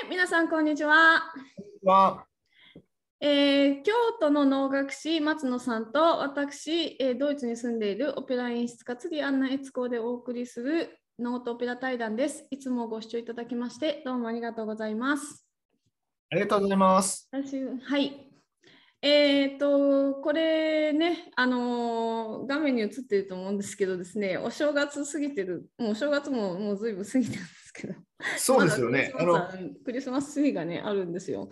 はい、皆さん、こんにちは。は、えー京都の能楽師松野さんと私、えードイツに住んでいるオペラ演出家釣アンナ悦子でお送りするノートオペラ対談です。いつもご視聴いただきましてどうもありがとうございます。ありがとうございます。私はい。えー、とこれね、あのー画面に映ってると思うんですけどですね、お正月過ぎてる、もうお正月ももうずいぶん過ぎてるんですけど、そうですよね。あの、クリスマスツリーがね、あるんですよ。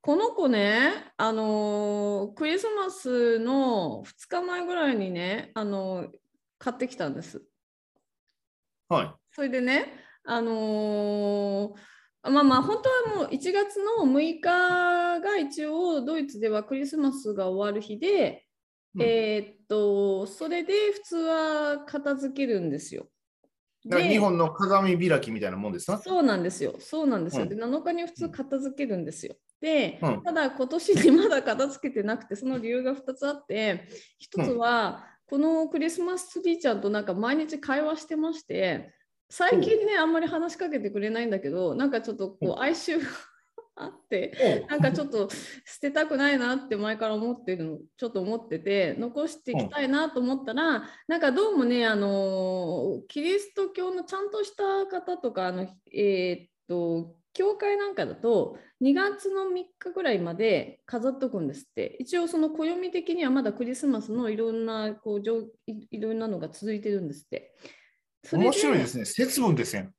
この子ね、あのークリスマスの2日前ぐらいにね、あのー買ってきたんです。はい。それでね、あのーまあまあ本当はもう1月の6日が一応ドイツではクリスマスが終わる日で、うんえーっとそれで普通は片付けるんですよ。でだから日本の鏡開きみたいなもんですか？そうなんですよ。そうなんですよ。うんで、7日に普通片付けるんですよ。で、うんただ今年にまだ片付けてなくて、その理由が2つあって、1つは、このクリスマスツリーちゃんとなんか毎日会話してまして、最近ね、あんまり話しかけてくれないんだけど、なんかちょっとこう哀愁があって、なんかちょっと捨てたくないなって前から思ってるの、ちょっと思ってて、残していきたいなと思ったら、なんかどうもね、あのキリスト教のちゃんとした方とか、あのえーっと、教会なんかだと2月の3日ぐらいまで飾っとくんですって。一応その暦的にはまだクリスマスのいろんなこうじょいいろんなのが続いてるんですって。面白いですね。節分ですね。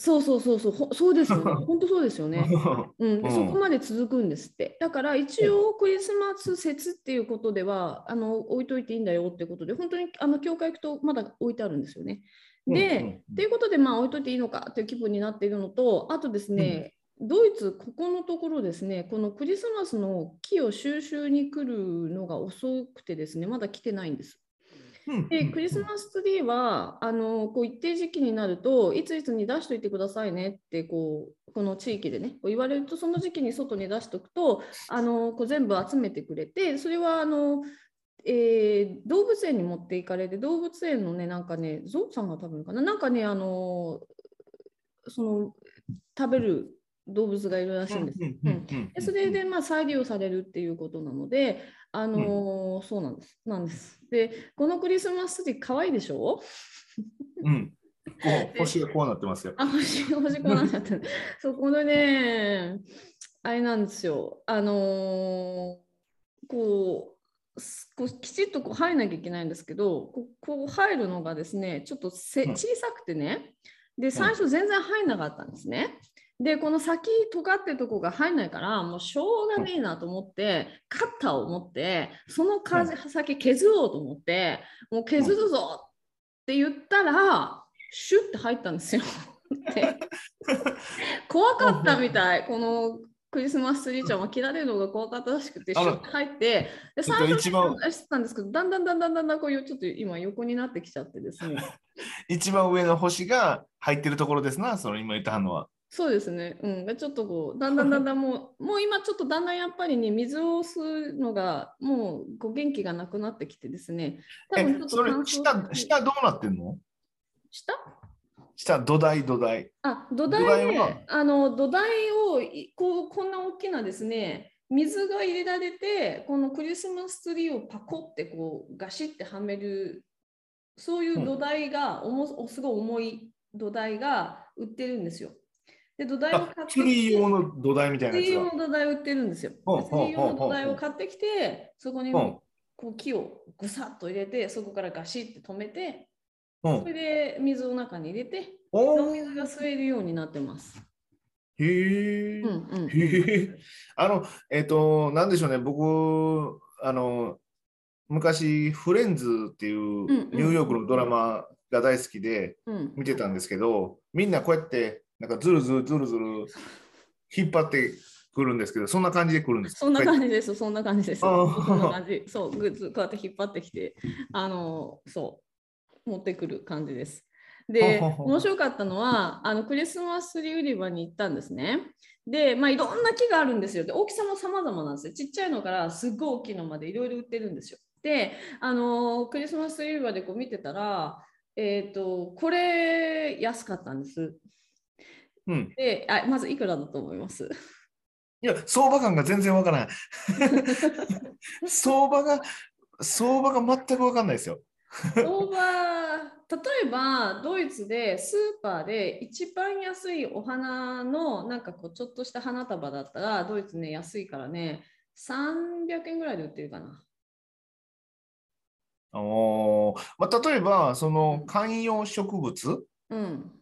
そうそうそうそう、ほそうですよね。本当そうですよね。うん、でうんそこまで続くんですって。だから一応クリスマス節っていうことではあの置いといていいんだよってことで、本当にあの教会行くとまだ置いてあるんですよね。で、うんうんっていうことで、まあ、置いといていいのかっていう気分になっているのと、あとですね、ドイツ、ここのところですね、このクリスマスの木を収集に来るのが遅くてですね、まだ来てないんです。で、クリスマスツリーは、あのこう一定時期になると、いついつに出しといてくださいねってこう、この地域でね、こう言われると、その時期に外に出しておくと、あのこう全部集めてくれて、それはあの、えー動物園に持っていかれて、動物園のね、なんかね、ゾウさんが食べるかな、なんかね、あのその食べる動物がいるらしいんです。うんうんうんでそれでまあ再利用されるっていうことなので、あのーそうなんです。なんです。で、このクリスマスツリー可愛いでしょ？うん。こう星がこうなってますよ。あ、星、星こうなっちゃってる。そう、これね、あれなんですよ。あのーこう、すこうきちっとこう入んなきゃいけないんですけど、ここう入るのがですね、ちょっとせうん小さくてね、で、最初全然入んなかったんですね。で、この先尖ってるとこが入んないから、もうしょうがねえなと思って、カッターを持って、その風先削ろうと思って、もう削るぞって言ったら、シュッて入ったんですよ。で怖かったみたい、このクリスマスツリーちゃんは切られるのが怖かったらしくて、シュッて入って、で最初してたんですけど、だんだんだんだんだんだんこういうちょっと今横になってきちゃってですね。一番上の星が入ってるところですな、その今言ったのは。そうですね、うん、ちょっとこう、だんだんだんだんもう、もう今ちょっとだんだんやっぱりね、水を吸うのが、もうこう元気がなくなってきてですね、多え分ちょっ、とそれ下、下どうなってんの？下？下、土台、土台。あ土台土台あの土台をいこうこんな大きなですね、水が入れられて、このクリスマスツリーをパコってこうガシッてはめる、そういう土台が、おもすごい重い土台が売ってるんですよ。で、土台を買あってツリー用の土台みたいなツリー用やつが。の土台を売ってるんですよ。ほうでツリー用の土台を買ってきて、そこにうんこう木をぐさっと入れて、そこからガシッて止めて、うんそれで水を中に入れて、お水が吸えるようになってます。へえ。うんうん。あの、えっ、と、なんでしょうね、僕、あの、昔、フレンズっていううんニューヨークのドラマが大好きでうん見てたんですけど、みんなこうやって、なんかずるずるずるずる引っ張ってくるんですけど、そんな感じで来るんですそんなじ。感じです、そんな感じです。そんな感じ。そう、グッズこうやって引っ張ってきて、あの、そう、持ってくる感じです。で、面白かったのは、あのクリスマスツリー売り場に行ったんですね。で、まあ、いろんな木があるんですよ。で、大きさも様々なんですよ。ちっちゃいのからすっごい大きいのまでいろいろ売ってるんですよ。で、あのクリスマスツリー売り場でこう見てたら、えっ、と、これ安かったんです。うん。であまずいくらだと思います？いや、相場感が全然わからない。相場が、相場が全くわかんないですよ。相場例えばドイツでスーパーで一番安いお花のなんかこうちょっとした花束だったらドイツね安いからね300円ぐらいで売ってるかな。おーまあ、例えば、その観葉植物うん。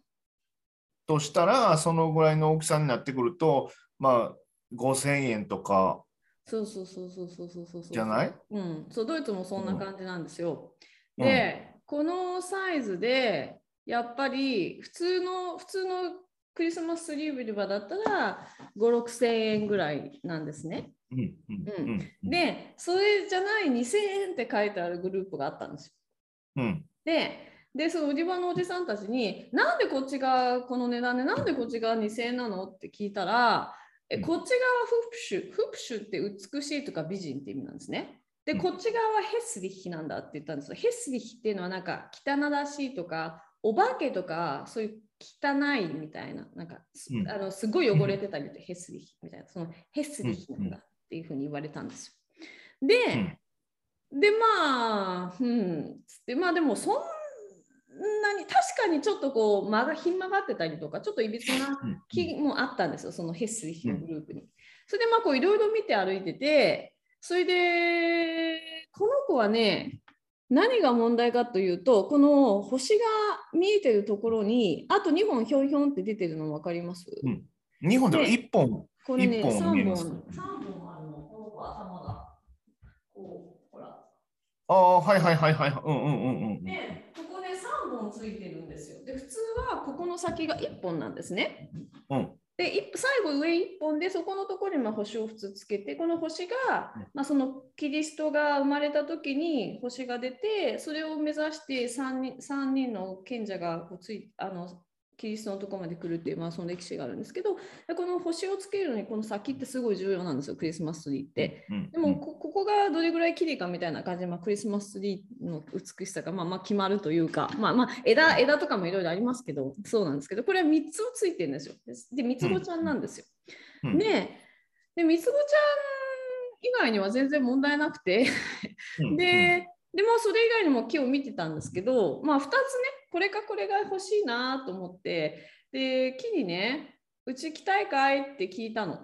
としたらそのぐらいの大きさになってくるとまあ5000円とか。そうそうそうそうそうそうそう。じゃない？うん。そうドイツもそんな感じなんですよ、うん、で、このサイズでやっぱり普通の普通のクリスマスツリーブリバだったら5 6千円ぐらいなんですね、うんうんうん、でそれじゃない2000円って書いてあるグループがあったんですよ、ででその売り場のおじさんたちに、なんでこっちがこの値段で、なんでこっちが2000円なの？って聞いたら、えうん。こっち側はフプシュ、フプシュって美しいとか美人って意味なんですね。で、うん。こっち側はヘスリヒなんだって言ったんです。よ。ヘスリヒっていうのはなんか汚らしいとか、お化けとか、そういう汚いみたいな、なんかす,、うん。あのすごい汚れてたりってヘスリヒみたいな、そのヘスリヒなんだっていうふうに言われたんですよ。で、でまあ、うん、つってまあでもそんなに確かにちょっとこう間がひん曲がってたりとかちょっといびつなうん。気もあったんですよそのヘッスリヒのグループに。それでまあこういろいろ見て歩いててそれでこの子はね何が問題かというとこの星が見えてるところにあと2本ひょんひょんって出てるの分かります、うん。日本ではで1本。これね一本見え3ます。本。三本あるの。この子頭がこうほら。ああ、はいはいはいはい。うんうんうんうん。で、ここで3本ついてるんですよ。で、普通はここの先が1本なんですね。うんで、い最後上1本で、そこのところにまあ星を普通つけて、この星が、うんまあ、そのキリストが生まれた時に星が出て、それを目指して3人 ,3 人の賢者がこうついあのキリストのところまで来るっていう、まあ、その歴史があるんですけど、でこの星をつけるのにこの先ってすごい重要なんですよ、クリスマスツリーって。うんでもこここがどれぐらい綺麗かみたいな感じで、まあ、クリスマスツリーの美しさがまあまあ決まるというか、まあ、まあ枝枝とかもいろいろありますけどそうなんですけどこれは3つもついてるんですよ。で三つ子ちゃんなんですよ。うんでで三つ子ちゃん以外には全然問題なくてうんででまあそれ以外にも木を見てたんですけど、まあ、2つねこれかこれが欲しいなと思ってで木にねうち来たいかいって聞いたの。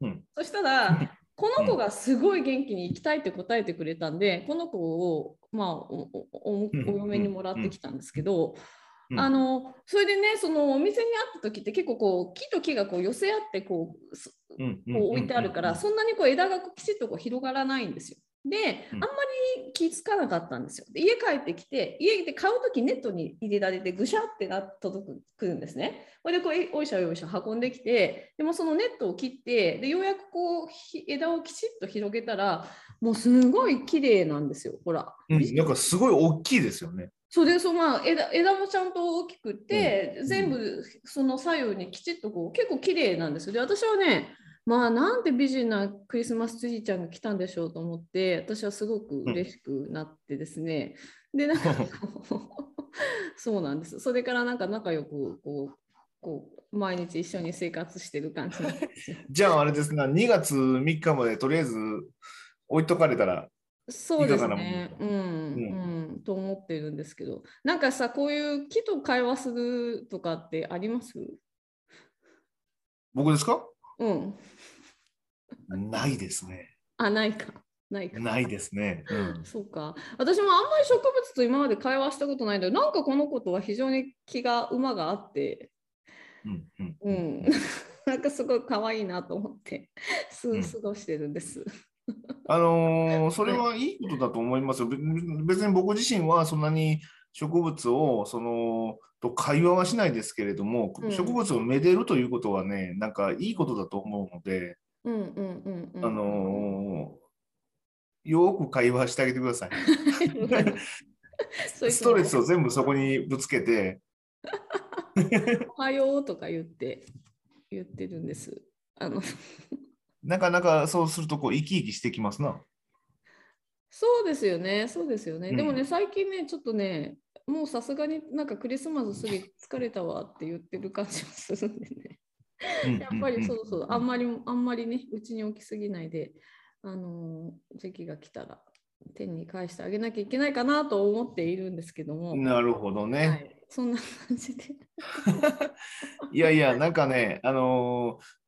うん。そしたらこの子がすごい元気に行きたいって答えてくれたんで、この子を、まあ、おおおお嫁にもらってきたんですけど、うん。あのそれでねそのお店に会った時って結構こう木と木がこう寄せ合ってこうこう置いてあるから、そんなにこう枝がこうきちっとこう広がらないんですよ。で、うんあんまり気づかなかったんですよ。で家帰ってきて、家で買うときネットに入れられて、ぐしゃってな届くくるんですね。これでこうえおいしゃおいしゃ運んできて、でもそのネットを切って、でようやくこうひ枝をきちっと広げたら、もうすごい綺麗なんですよ。ほら。うんなんかすごい大きいですよね。そうでそう、まあ、枝枝もちゃんと大きくって、全部その左右にきちっとこう結構綺麗なんですよ。で私はねまあなんて美人なクリスマスツリーちゃんが来たんでしょうと思って私はすごく嬉しくなってですね、でなんか そうなんです。それからなんか仲良くこうこう毎日一緒に生活してる感じ。じゃああれですが、2月3日までとりあえず置いとかれたら、そうですね。うん、ううん、と思ってるんですけど、なんかさ、こういう木と会話するとかってあります？僕ですか？うん。ないですね。あ、ないか。ないか。ないですね。うんそうか。私もあんまり植物と今まで会話したことないんだけど、なんかこの子とは非常に気が馬があって、うんうんうん。なんかすごい可愛いなと思って、すうん過ごしてるんです。あのーそれはいいことだと思いますよ。べ別に僕自身はそんなに植物をそのと会話はしないですけれども、うん植物をめでるということはね、なんかいいことだと思うので、うんうんうんうん。あのーよく会話してあげてください。ストレスを全部そこにぶつけて、おはようとか言って、言ってるんです。あのなかなかそうするとこう生き生きしてきますな。そうですよね、そうですよね。うんでもね、最近ね、ちょっとね、もうさすがになんかクリスマス過ぎ疲れたわって言ってる感じもするんでね。やっぱりそうそう、あんまり、あんまりね、うちに置きすぎないで、あのー時期が来たら天に返してあげなきゃいけないかなと思っているんですけども、なるほどね。はい、そんな感じで。いやいや、なんかね、あのー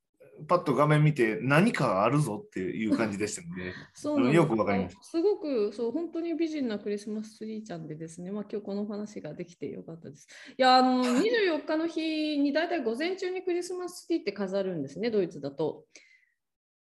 パッと画面見て何かがあるぞっていう感じでしたので、そうよくわかりましたすごくそう本当に美人なクリスマスツリーちゃんでですね、まあ、今日このお話ができてよかったです。いや、あの 24日の日に大体午前中にクリスマスツリーって飾るんですね、ドイツだと。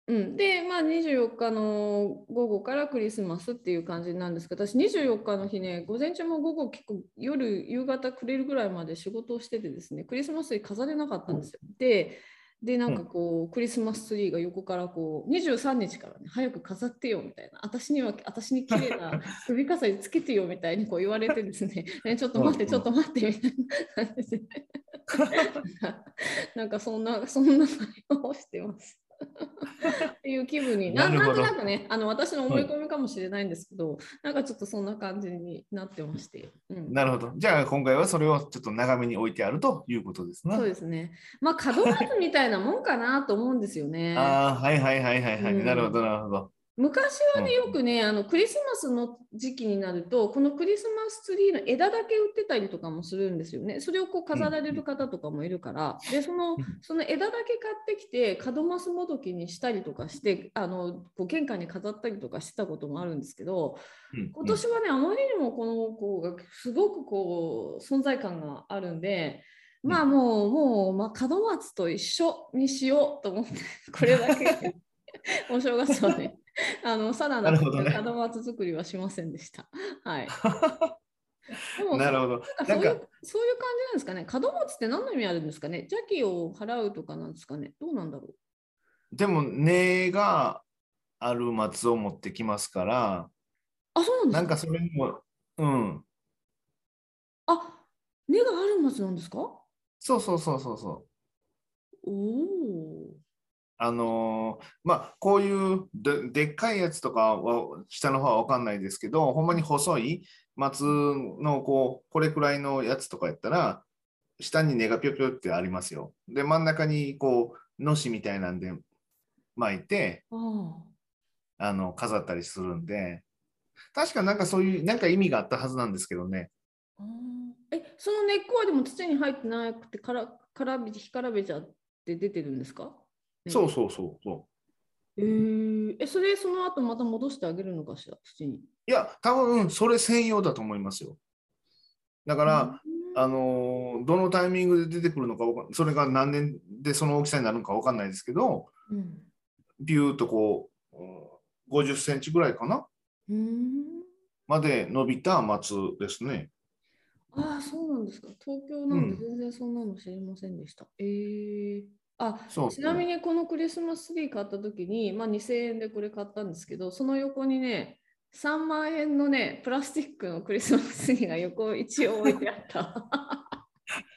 うん、で、まあ、24日の午後からクリスマスっていう感じなんですけど、私24日の日ね、午前中も午後結構夜、夕方くれるぐらいまで仕事をしててですね、クリスマスツリー飾れなかったんですよ。で、で、なんかこう、クリスマスツリーが横からこう、23日からね、早く飾ってよみたいな、私には、私に綺麗な 首飾りつけてよみたいにこう言われてですね、ねちょっと待って、うんちょっと待ってみたいな感じで、なんかそんな、そんな会話をしてます。っ ていう気分にななんとなくねあの私の思い込みかもしれないんですけど、なんかちょっとそんな感じになってまして、うん、なるほど。じゃあ今回はそれをちょっと長めに置いてあるということですね。そうですねまあ門松みたいなもんかなと思うんですよね。ああ、はいはいはいはいはい。うんなるほどなるほど。昔はね、うんよくね、あのクリスマスの時期になると、このクリスマスツリーの枝だけ売ってたりとかもするんですよね。それをこう飾られる方とかもいるから、でそのうん。その枝だけ買ってきて、門マスもどきにしたりとかして、あのこう玄関に飾ったりとかしてたこともあるんですけど、うん今年はね、あまりにもこの子がすごくこう存在感があるんで、まあもう、もう、まあ、門松と一緒にしようと思って、これだけ お正月はね、あの、さらなる門松作りはしませんでした。はい。なるほど。そういう感じなんですかね。門松って何の意味あるんですかね邪気を払うとかなんですかねどうなんだろうでも根がある松を持ってきますから、あ、そうなんなんですかかそれにも、うん。あ、根がある松なんですかそうそうそうそうそう。おお。あのーまあこういうででっかいやつとかは下の方は分かんないですけどほんまに細い松のこうこれくらいのやつとかやったら下に根がぴょぴょってありますよ。で真ん中にこうのしみたいなんで巻いてあの飾ったりするんで確かなんかそういうなんか意味があったはずなんですけどね。え、その根っこはでも土に入ってなくてからからび干からべちゃって出てるんですか、ねそうそうそうそう。えー、え、それその後また戻してあげるのかしら、土に。いや多分それ専用だと思いますよ。だから、あのーどのタイミングで出てくるのかわかんそれが何年でその大きさになるのか分かんないですけどうん、ビューッとこう、うん50センチぐらいかな？うん。まで伸びた松ですね。ああ、そうなんですか。東京なんでうん全然そんなの知りませんでした。えー、あ、そうちなみにこのクリスマスツリー買った時に、まあ、2000円でこれ買ったんですけど、その横にね、3万円のね、プラスチックのクリスマスツリーが横一応置いてあった。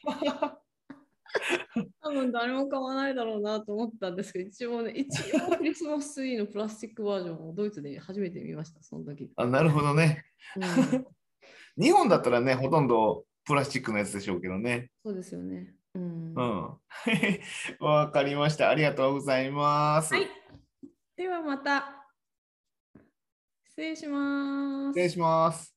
多分誰も買わないだろうなと思ったんですけど、一応ね、一応クリスマスツリーのプラスチックバージョンをドイツで初めて見ました、その時。あなるほどね。うん、日本だったらねほとんどプラスチックのやつでしょうけどね。そうですよね。うん。うん。わかりました。ありがとうございます。はい。ではまた。失礼します。失礼します。